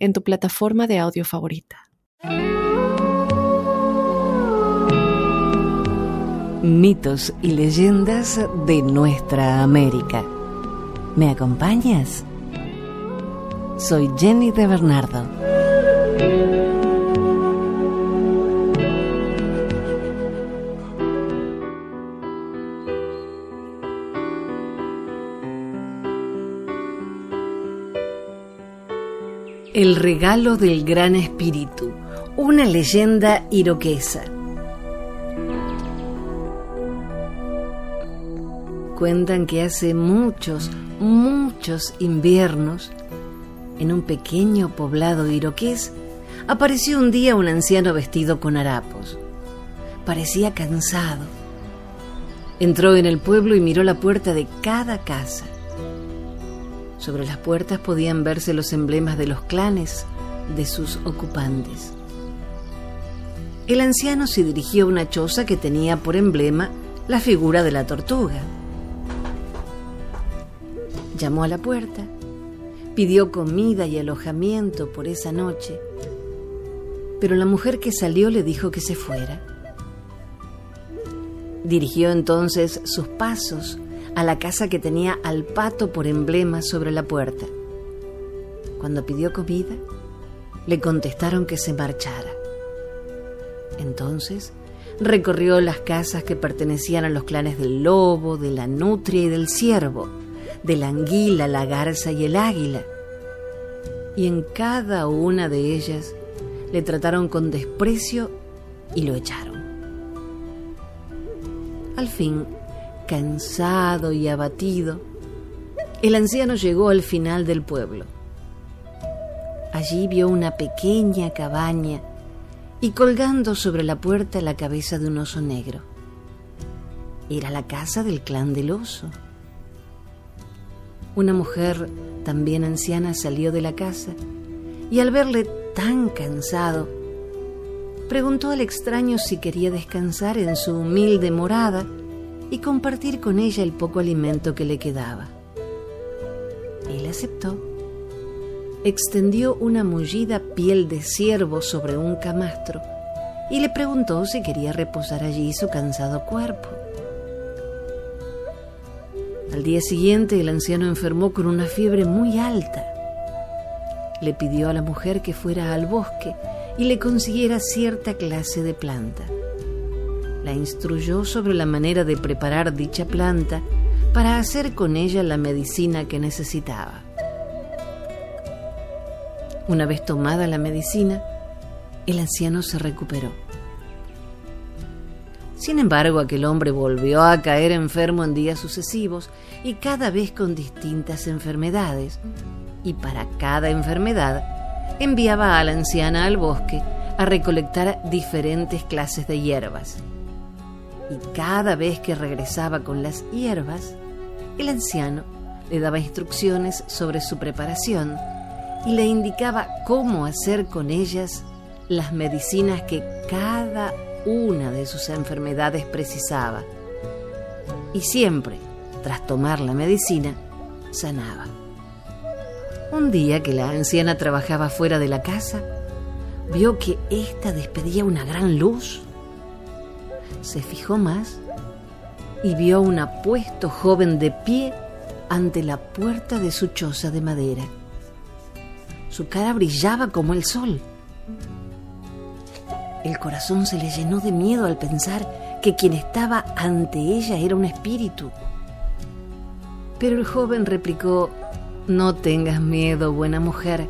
en tu plataforma de audio favorita. Mitos y leyendas de nuestra América. ¿Me acompañas? Soy Jenny de Bernardo. El regalo del gran espíritu, una leyenda iroquesa. Cuentan que hace muchos, muchos inviernos, en un pequeño poblado iroqués, apareció un día un anciano vestido con harapos. Parecía cansado. Entró en el pueblo y miró la puerta de cada casa. Sobre las puertas podían verse los emblemas de los clanes de sus ocupantes. El anciano se dirigió a una choza que tenía por emblema la figura de la tortuga. Llamó a la puerta, pidió comida y alojamiento por esa noche, pero la mujer que salió le dijo que se fuera. Dirigió entonces sus pasos a la casa que tenía al pato por emblema sobre la puerta. Cuando pidió comida, le contestaron que se marchara. Entonces recorrió las casas que pertenecían a los clanes del lobo, de la nutria y del ciervo, de la anguila, la garza y el águila. Y en cada una de ellas le trataron con desprecio y lo echaron. Al fin, cansado y abatido, el anciano llegó al final del pueblo. Allí vio una pequeña cabaña y colgando sobre la puerta la cabeza de un oso negro. Era la casa del clan del oso. Una mujer también anciana salió de la casa y al verle tan cansado, preguntó al extraño si quería descansar en su humilde morada y compartir con ella el poco alimento que le quedaba. Él aceptó. Extendió una mullida piel de ciervo sobre un camastro y le preguntó si quería reposar allí su cansado cuerpo. Al día siguiente el anciano enfermó con una fiebre muy alta. Le pidió a la mujer que fuera al bosque y le consiguiera cierta clase de planta. Instruyó sobre la manera de preparar dicha planta para hacer con ella la medicina que necesitaba. Una vez tomada la medicina, el anciano se recuperó. Sin embargo, aquel hombre volvió a caer enfermo en días sucesivos y cada vez con distintas enfermedades. Y para cada enfermedad enviaba a la anciana al bosque a recolectar diferentes clases de hierbas. Y cada vez que regresaba con las hierbas, el anciano le daba instrucciones sobre su preparación y le indicaba cómo hacer con ellas las medicinas que cada una de sus enfermedades precisaba. Y siempre, tras tomar la medicina, sanaba. Un día que la anciana trabajaba fuera de la casa, vio que ésta despedía una gran luz. Se fijó más y vio un apuesto joven de pie ante la puerta de su choza de madera. Su cara brillaba como el sol el corazón se le llenó de miedo al pensar que quien estaba ante ella era un espíritu. Pero el joven replicó, No tengas miedo, buena mujer,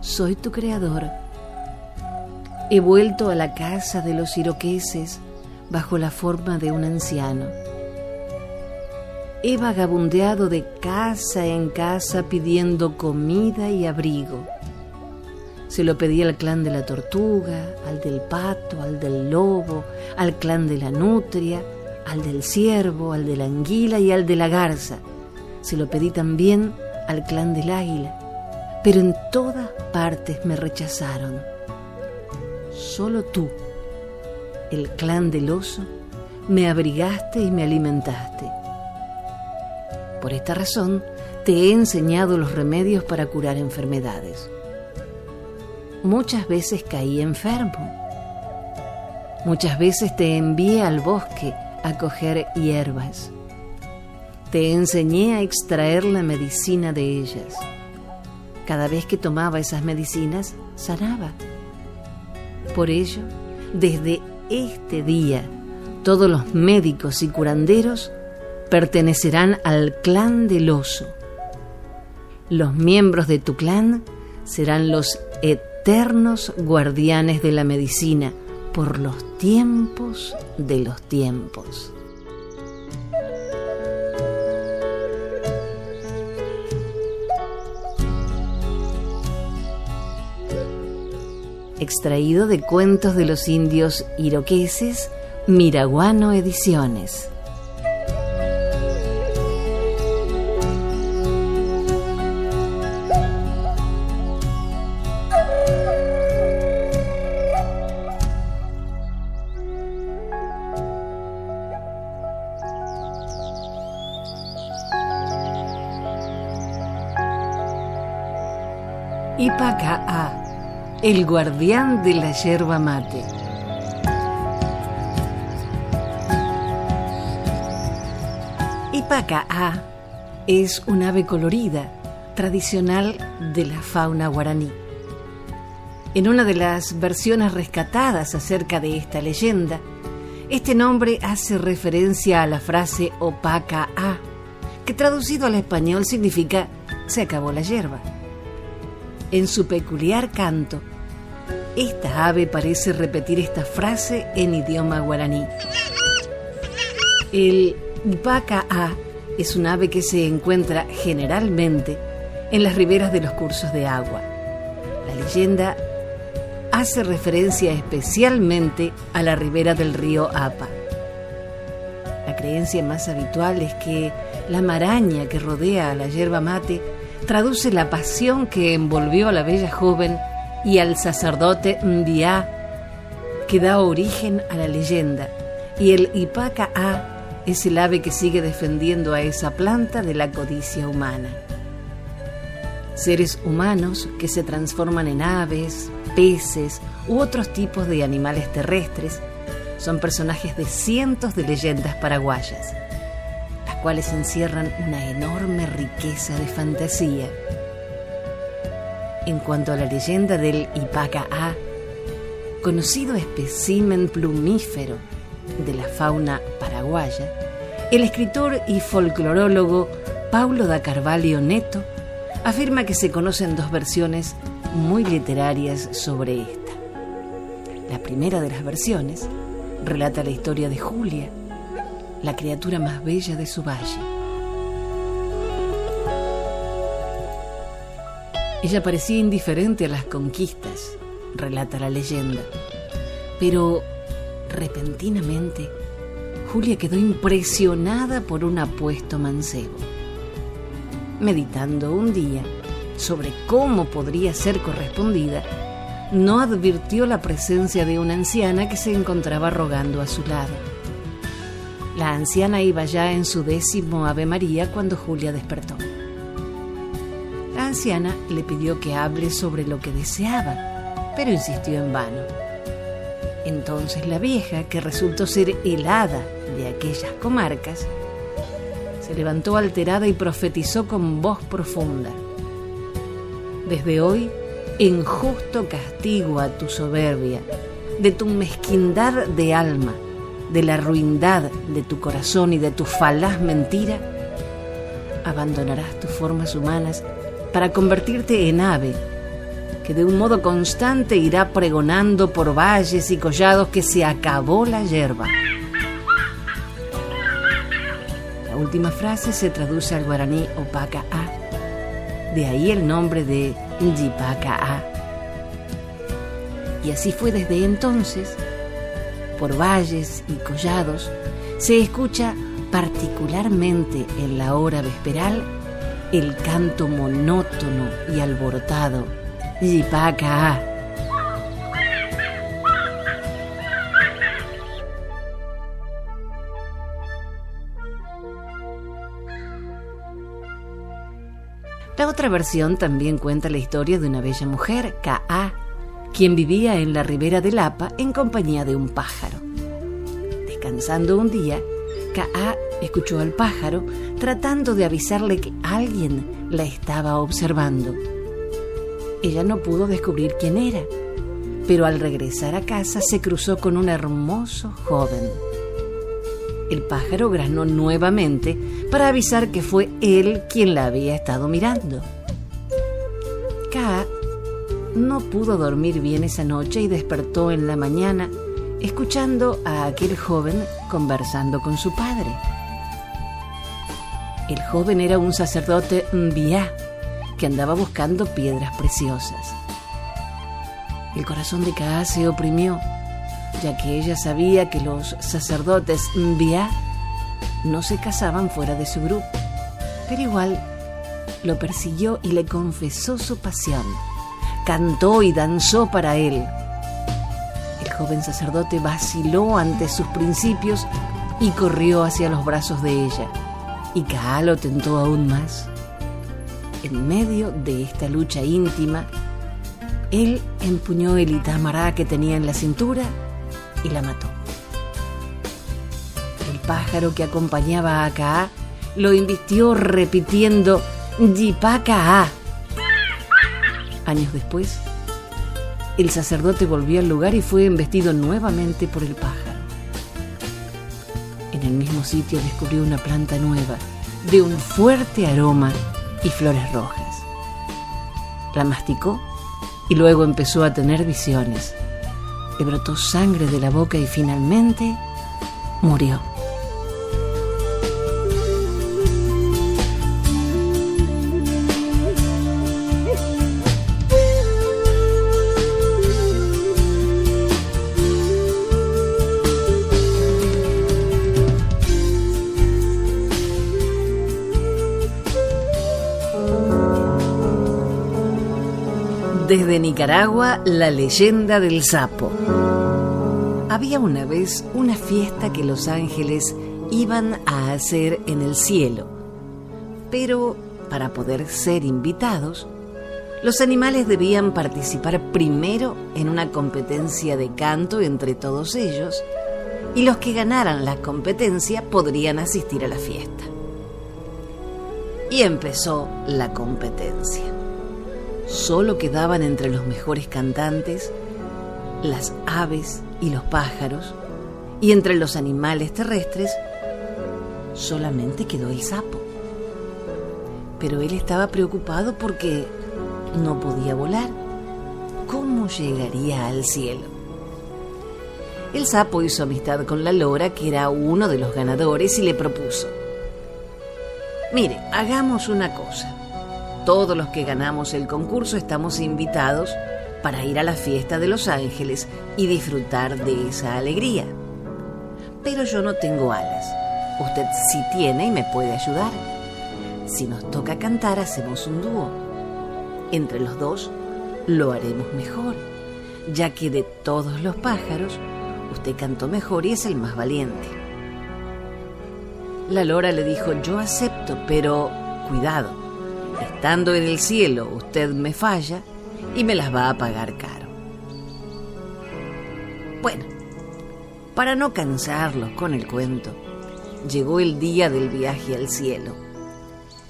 soy tu creador. He vuelto a la casa de los iroqueses bajo la forma de un anciano. He vagabundeado de casa en casa pidiendo comida y abrigo Se lo pedí al clan de la tortuga, al del pato, al del lobo, al clan de la nutria, al del ciervo, al de la anguila y al de la garza. Se lo pedí también al clan del águila, pero en todas partes me rechazaron. Solo tú, el clan del oso, me abrigaste y me alimentaste. Por esta razón, te he enseñado los remedios para curar enfermedades. Muchas veces caí enfermo. Muchas veces te envié al bosque a coger hierbas. Te enseñé a extraer la medicina de ellas. Cada vez que tomaba esas medicinas, sanaba. Por ello, desde este día, todos los médicos y curanderos pertenecerán al clan del oso. Los miembros de tu clan serán los eternos guardianes de la medicina por los tiempos de los tiempos. Extraído de cuentos de los indios iroqueses, Miraguano Ediciones. El guardián de la yerba mate. A es un ave colorida, tradicional de la fauna guaraní. En una de las versiones rescatadas acerca de esta leyenda, este nombre hace referencia a la frase opaca a, que traducido al español significa se acabó la hierba. En su peculiar canto, esta ave parece repetir esta frase en idioma guaraní. El Ipaca-A es un ave que se encuentra generalmente en las riberas de los cursos de agua. La leyenda hace referencia especialmente a la ribera del río Apa. La creencia más habitual es que la maraña que rodea a la yerba mate traduce la pasión que envolvió a la bella joven y al sacerdote Ndia, que da origen a la leyenda, y el Ipaca A es el ave que sigue defendiendo a esa planta de la codicia humana. Seres humanos que se transforman en aves, peces u otros tipos de animales terrestres son personajes de cientos de leyendas paraguayas cuales encierran una enorme riqueza de fantasía. En cuanto a la leyenda del Ipaca A, conocido espécimen plumífero de la fauna paraguaya, el escritor y folclorólogo Paulo da Carvalho Neto afirma que se conocen dos versiones muy literarias sobre esta. La primera de las versiones relata la historia de Julia, la criatura más bella de su valle. Ella parecía indiferente a las conquistas, relata la leyenda, pero repentinamente Julia quedó impresionada por un apuesto mancebo. Meditando un día sobre cómo podría ser correspondida, no advirtió la presencia de una anciana que se encontraba rogando a su lado. La anciana iba ya en su décimo Ave María cuando Julia despertó. La anciana le pidió que hable sobre lo que deseaba, pero insistió en vano. Entonces la vieja, que resultó ser helada de aquellas comarcas, se levantó alterada y profetizó con voz profunda. Desde hoy, en justo castigo a tu soberbia, de tu mezquindad de alma, de la ruindad de tu corazón y de tu falaz mentira, abandonarás tus formas humanas para convertirte en ave, que de un modo constante irá pregonando por valles y collados que se acabó la hierba. La última frase se traduce al guaraní opaca a, de ahí el nombre de Yipaca Y así fue desde entonces. Por valles y collados se escucha particularmente en la hora vesperal el canto monótono y alborotado Yipaca. La otra versión también cuenta la historia de una bella mujer, Ka, quien vivía en la ribera del Lapa en compañía de un pájaro. Descansando un día, Ka escuchó al pájaro tratando de avisarle que alguien la estaba observando. Ella no pudo descubrir quién era, pero al regresar a casa se cruzó con un hermoso joven. El pájaro granó nuevamente para avisar que fue él quien la había estado mirando. No pudo dormir bien esa noche y despertó en la mañana escuchando a aquel joven conversando con su padre. El joven era un sacerdote Mbia que andaba buscando piedras preciosas. El corazón de Ka se oprimió ya que ella sabía que los sacerdotes Mbia no se casaban fuera de su grupo, pero igual lo persiguió y le confesó su pasión. Cantó y danzó para él. El joven sacerdote vaciló ante sus principios y corrió hacia los brazos de ella. Y Kaa lo tentó aún más. En medio de esta lucha íntima, él empuñó el itamara que tenía en la cintura y la mató. El pájaro que acompañaba a Kaa lo invistió repitiendo Yipaka. Años después, el sacerdote volvió al lugar y fue embestido nuevamente por el pájaro. En el mismo sitio descubrió una planta nueva, de un fuerte aroma y flores rojas. La masticó y luego empezó a tener visiones le brotó sangre de la boca y finalmente murió. Desde Nicaragua, la leyenda del sapo. Había una vez una fiesta que los ángeles iban a hacer en el cielo, pero para poder ser invitados, los animales debían participar primero en una competencia de canto entre todos ellos y los que ganaran la competencia podrían asistir a la fiesta. Y empezó la competencia solo quedaban entre los mejores cantantes las aves y los pájaros, y entre los animales terrestres solamente quedó el sapo. Pero él estaba preocupado porque no podía volar. ¿Cómo llegaría al cielo? El sapo hizo amistad con la lora, que era uno de los ganadores, y le propuso, mire, hagamos una cosa todos los que ganamos el concurso estamos invitados para ir a la fiesta de los ángeles y disfrutar de esa alegría. Pero yo no tengo alas. Usted sí tiene y me puede ayudar. Si nos toca cantar, hacemos un dúo. Entre los dos lo haremos mejor, ya que de todos los pájaros, usted cantó mejor y es el más valiente. La lora le dijo, yo acepto, pero cuidado Estando en el cielo usted me falla y me las va a pagar caro. Bueno, para no cansarlos con el cuento, llegó el día del viaje al cielo.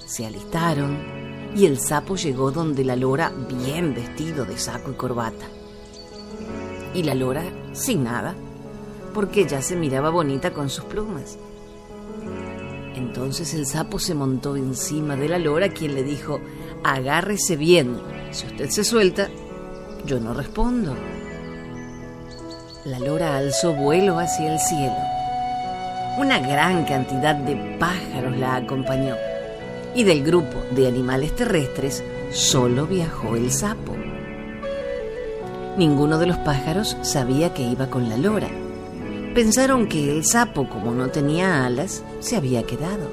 Se alistaron y el sapo llegó donde la lora bien vestido de saco y corbata. Y la lora sin nada, porque ya se miraba bonita con sus plumas. Entonces el sapo se montó encima de la lora, quien le dijo, agárrese bien, si usted se suelta, yo no respondo. La lora alzó vuelo hacia el cielo. Una gran cantidad de pájaros la acompañó y del grupo de animales terrestres solo viajó el sapo. Ninguno de los pájaros sabía que iba con la lora. Pensaron que el sapo, como no tenía alas, se había quedado.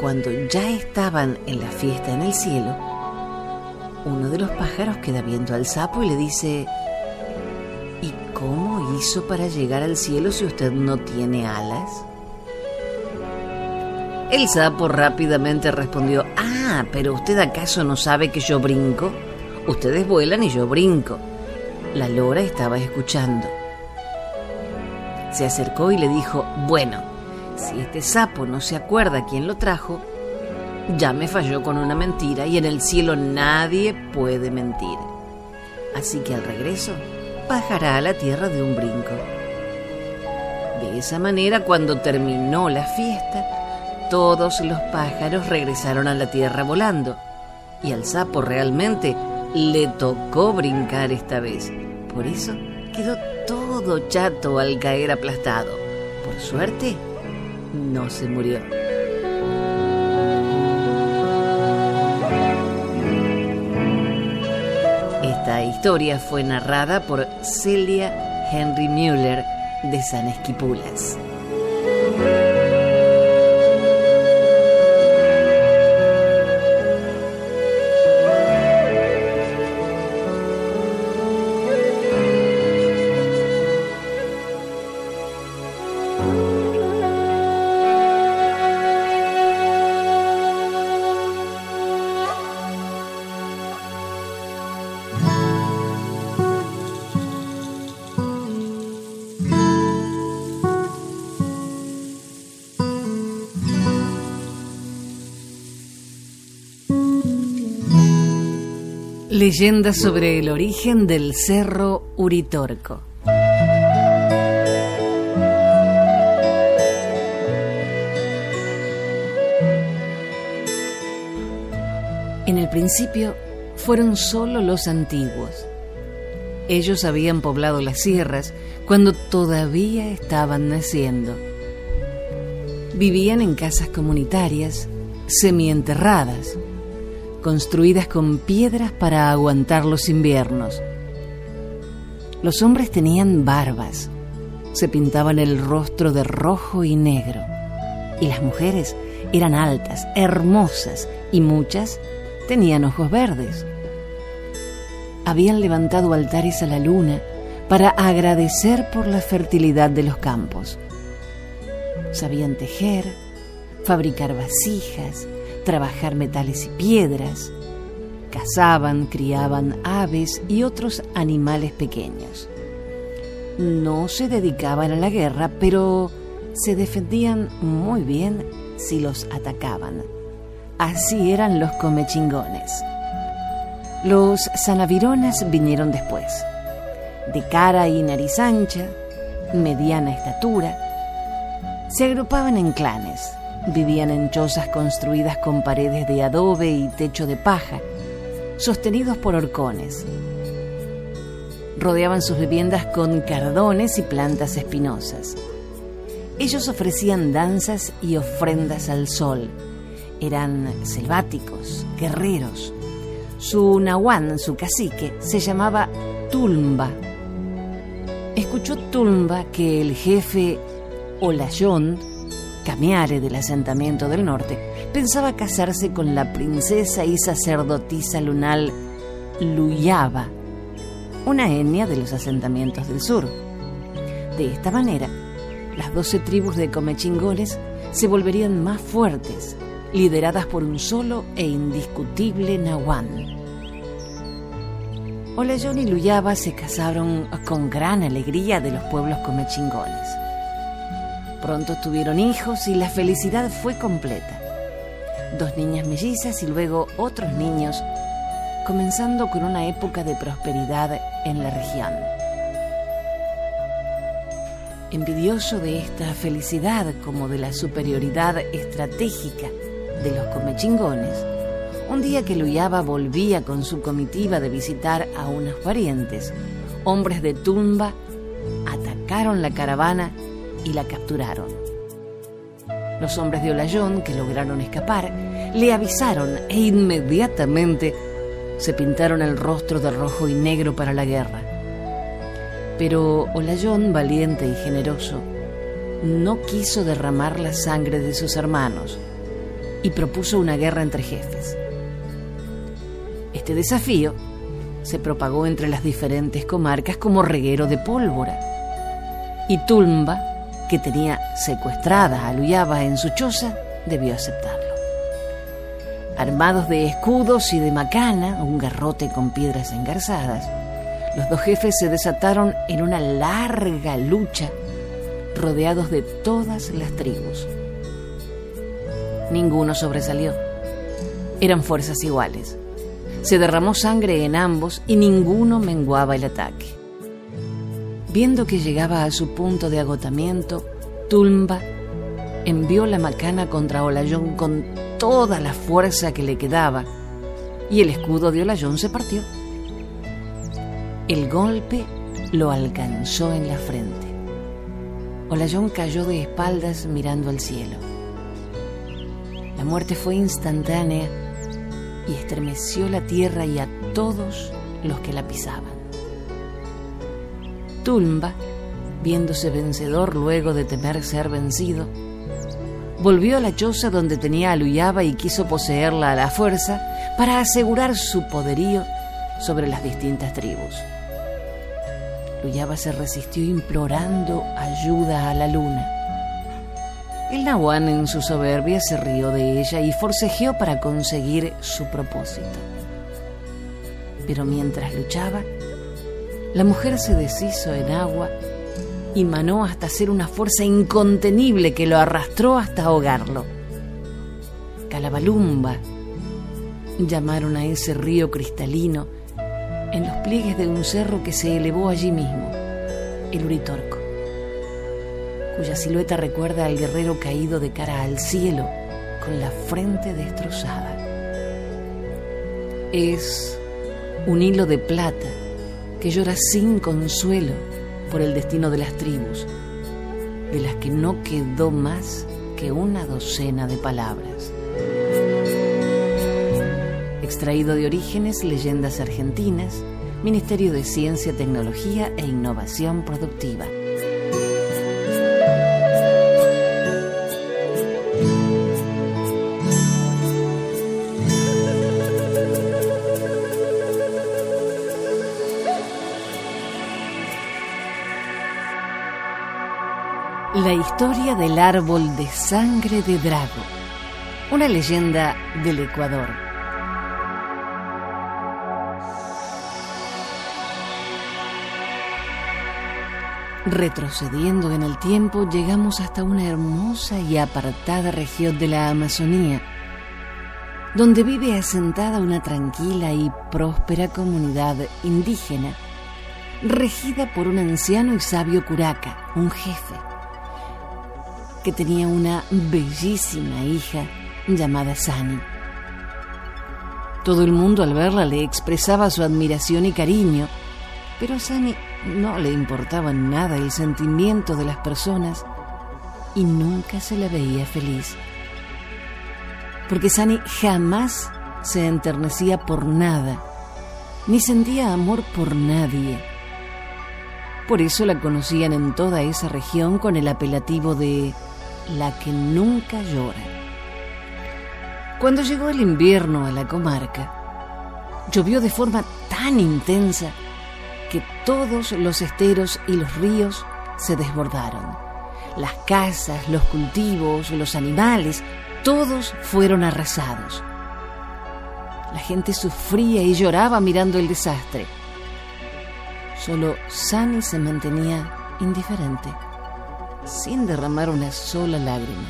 Cuando ya estaban en la fiesta en el cielo, uno de los pájaros queda viendo al sapo y le dice, ¿y cómo hizo para llegar al cielo si usted no tiene alas? El sapo rápidamente respondió, ah, pero usted acaso no sabe que yo brinco. Ustedes vuelan y yo brinco. La lora estaba escuchando. Se acercó y le dijo, bueno, si este sapo no se acuerda quién lo trajo, ya me falló con una mentira y en el cielo nadie puede mentir. Así que al regreso, bajará a la tierra de un brinco. De esa manera, cuando terminó la fiesta, todos los pájaros regresaron a la tierra volando. Y al sapo realmente le tocó brincar esta vez. Por eso quedó todo chato al caer aplastado. Por suerte, no se murió. Esta historia fue narrada por Celia Henry Müller de San Esquipulas. Leyenda sobre el origen del cerro Uritorco. En el principio fueron solo los antiguos. Ellos habían poblado las sierras cuando todavía estaban naciendo. Vivían en casas comunitarias, semienterradas, construidas con piedras para aguantar los inviernos. Los hombres tenían barbas, se pintaban el rostro de rojo y negro, y las mujeres eran altas, hermosas, y muchas tenían ojos verdes. Habían levantado altares a la luna para agradecer por la fertilidad de los campos. Sabían tejer, fabricar vasijas, trabajar metales y piedras, cazaban, criaban aves y otros animales pequeños. No se dedicaban a la guerra, pero se defendían muy bien si los atacaban. Así eran los comechingones. Los sanavironas vinieron después, de cara y nariz ancha, mediana estatura. Se agrupaban en clanes, Vivían en chozas construidas con paredes de adobe y techo de paja, sostenidos por horcones. Rodeaban sus viviendas con cardones y plantas espinosas. Ellos ofrecían danzas y ofrendas al sol. Eran selváticos, guerreros. Su nahuán, su cacique, se llamaba Tulmba. Escuchó Tulmba que el jefe Olayón Camiare del asentamiento del norte, pensaba casarse con la princesa y sacerdotisa lunal Luyaba, una etnia de los asentamientos del sur. De esta manera, las doce tribus de comechingones se volverían más fuertes, lideradas por un solo e indiscutible Nahuán. Olayón y Luyaba se casaron con gran alegría de los pueblos comechingones. Pronto tuvieron hijos y la felicidad fue completa. Dos niñas mellizas y luego otros niños, comenzando con una época de prosperidad en la región. Envidioso de esta felicidad como de la superioridad estratégica de los comechingones, un día que Luyaba volvía con su comitiva de visitar a unos parientes, hombres de tumba atacaron la caravana y la capturaron. Los hombres de Olayón, que lograron escapar, le avisaron e inmediatamente se pintaron el rostro de rojo y negro para la guerra. Pero Olayón, valiente y generoso, no quiso derramar la sangre de sus hermanos y propuso una guerra entre jefes. Este desafío se propagó entre las diferentes comarcas como reguero de pólvora. Y Tulmba, que tenía secuestrada a Luyaba en su choza, debió aceptarlo. Armados de escudos y de macana, un garrote con piedras engarzadas, los dos jefes se desataron en una larga lucha rodeados de todas las tribus. Ninguno sobresalió. Eran fuerzas iguales. Se derramó sangre en ambos y ninguno menguaba el ataque. Viendo que llegaba a su punto de agotamiento, Tulmba envió la macana contra Olayón con toda la fuerza que le quedaba y el escudo de Olayón se partió. El golpe lo alcanzó en la frente. Olayón cayó de espaldas mirando al cielo. La muerte fue instantánea y estremeció la tierra y a todos los que la pisaban. Tulmba, viéndose vencedor luego de temer ser vencido, volvió a la choza donde tenía a Luyaba y quiso poseerla a la fuerza para asegurar su poderío sobre las distintas tribus. Luyaba se resistió implorando ayuda a la luna. El Nahuán en su soberbia se rió de ella y forcejeó para conseguir su propósito. Pero mientras luchaba, la mujer se deshizo en agua y manó hasta ser una fuerza incontenible que lo arrastró hasta ahogarlo. Calabalumba llamaron a ese río cristalino en los pliegues de un cerro que se elevó allí mismo, el Uritorco, cuya silueta recuerda al guerrero caído de cara al cielo con la frente destrozada. Es un hilo de plata que llora sin consuelo por el destino de las tribus, de las que no quedó más que una docena de palabras extraído de Orígenes, Leyendas Argentinas, Ministerio de Ciencia, Tecnología e Innovación Productiva. La historia del árbol de sangre de Drago, una leyenda del Ecuador. Retrocediendo en el tiempo, llegamos hasta una hermosa y apartada región de la Amazonía, donde vive asentada una tranquila y próspera comunidad indígena, regida por un anciano y sabio curaca, un jefe, que tenía una bellísima hija llamada Sani. Todo el mundo al verla le expresaba su admiración y cariño, pero Sani no le importaba nada el sentimiento de las personas y nunca se la veía feliz. Porque Sani jamás se enternecía por nada, ni sentía amor por nadie. Por eso la conocían en toda esa región con el apelativo de la que nunca llora. Cuando llegó el invierno a la comarca, llovió de forma tan intensa que todos los esteros y los ríos se desbordaron. Las casas, los cultivos, los animales, todos fueron arrasados. La gente sufría y lloraba mirando el desastre. Solo Sani se mantenía indiferente, sin derramar una sola lágrima.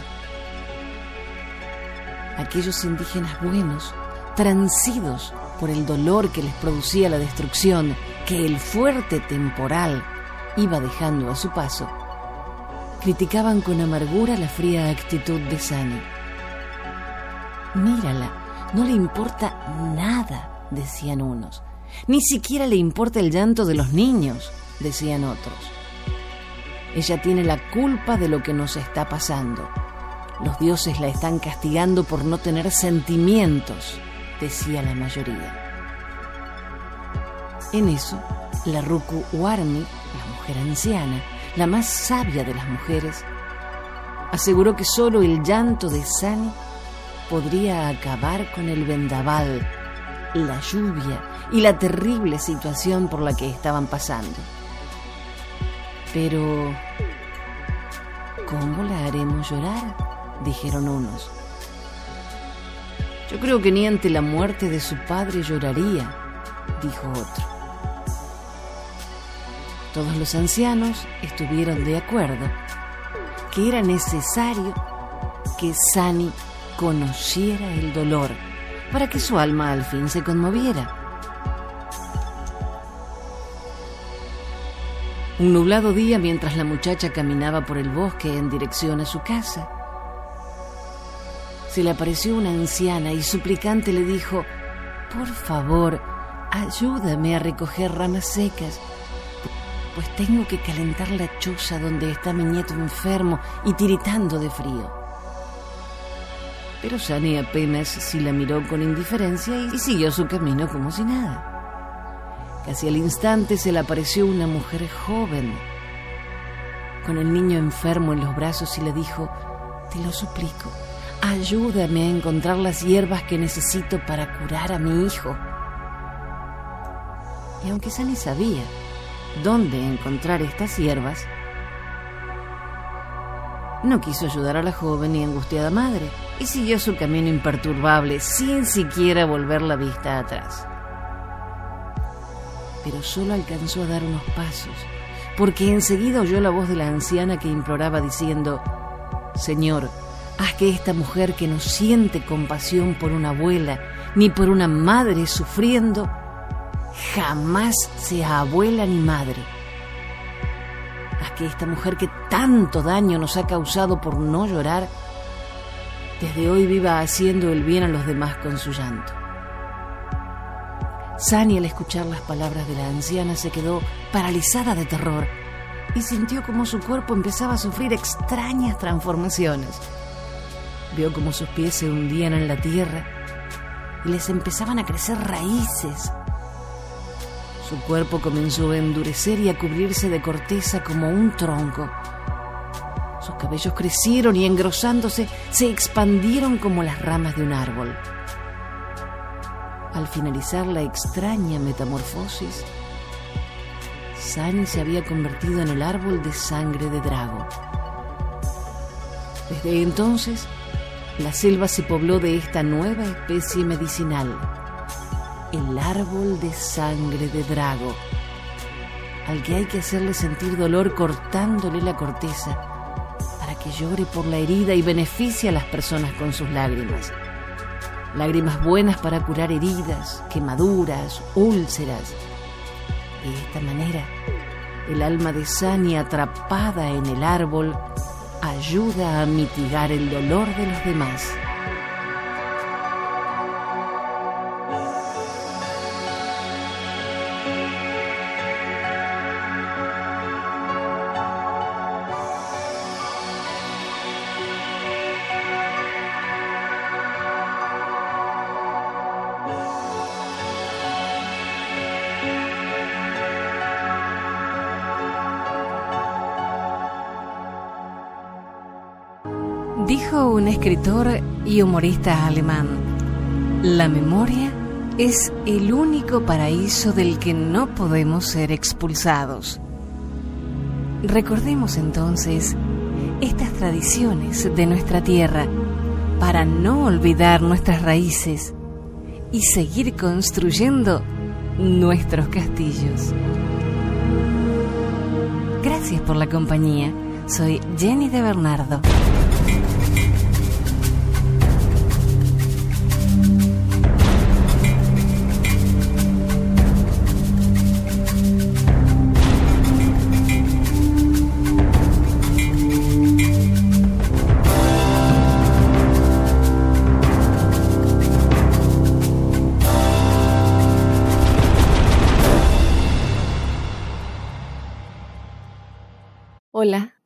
Aquellos indígenas buenos, transidos por el dolor que les producía la destrucción que el fuerte temporal iba dejando a su paso, criticaban con amargura la fría actitud de Sani. Mírala, no le importa nada, decían unos. Ni siquiera le importa el llanto de los niños, decían otros. Ella tiene la culpa de lo que nos está pasando. Los dioses la están castigando por no tener sentimientos, decía la mayoría. En eso, la Ruku Warmi, la mujer anciana, la más sabia de las mujeres, aseguró que solo el llanto de Sani podría acabar con el vendaval, la lluvia y la terrible situación por la que estaban pasando. Pero, ¿cómo la haremos llorar? dijeron unos. Yo creo que ni ante la muerte de su padre lloraría, dijo otro. Todos los ancianos estuvieron de acuerdo que era necesario que Sani conociera el dolor para que su alma al fin se conmoviera. Un nublado día mientras la muchacha caminaba por el bosque en dirección a su casa, se le apareció una anciana y suplicante le dijo, por favor, ayúdame a recoger ramas secas, pues tengo que calentar la choza donde está mi nieto enfermo y tiritando de frío. Pero Sani apenas si la miró con indiferencia y siguió su camino como si nada. Casi al instante se le apareció una mujer joven, con el niño enfermo en los brazos y le dijo, te lo suplico, ayúdame a encontrar las hierbas que necesito para curar a mi hijo. Y aunque Sani sabía dónde encontrar estas hierbas, no quiso ayudar a la joven y angustiada madre y siguió su camino imperturbable sin siquiera volver la vista atrás. Pero solo alcanzó a dar unos pasos, porque enseguida oyó la voz de la anciana que imploraba diciendo, Señor, haz que esta mujer que no siente compasión por una abuela ni por una madre sufriendo, jamás sea abuela ni madre a que esta mujer que tanto daño nos ha causado por no llorar, desde hoy viva haciendo el bien a los demás con su llanto. Sani al escuchar las palabras de la anciana se quedó paralizada de terror y sintió como su cuerpo empezaba a sufrir extrañas transformaciones. Vio como sus pies se hundían en la tierra y les empezaban a crecer raíces su cuerpo comenzó a endurecer y a cubrirse de corteza como un tronco. Sus cabellos crecieron y engrosándose se expandieron como las ramas de un árbol. Al finalizar la extraña metamorfosis, Sani se había convertido en el árbol de sangre de Drago. Desde entonces, la selva se pobló de esta nueva especie medicinal el árbol de sangre de Drago, al que hay que hacerle sentir dolor cortándole la corteza para que llore por la herida y beneficie a las personas con sus lágrimas. Lágrimas buenas para curar heridas, quemaduras, úlceras. De esta manera, el alma de Sani atrapada en el árbol ayuda a mitigar el dolor de los demás. Dijo un escritor y humorista alemán, la memoria es el único paraíso del que no podemos ser expulsados. Recordemos entonces estas tradiciones de nuestra tierra para no olvidar nuestras raíces y seguir construyendo nuestros castillos. Gracias por la compañía. Soy Jenny de Bernardo.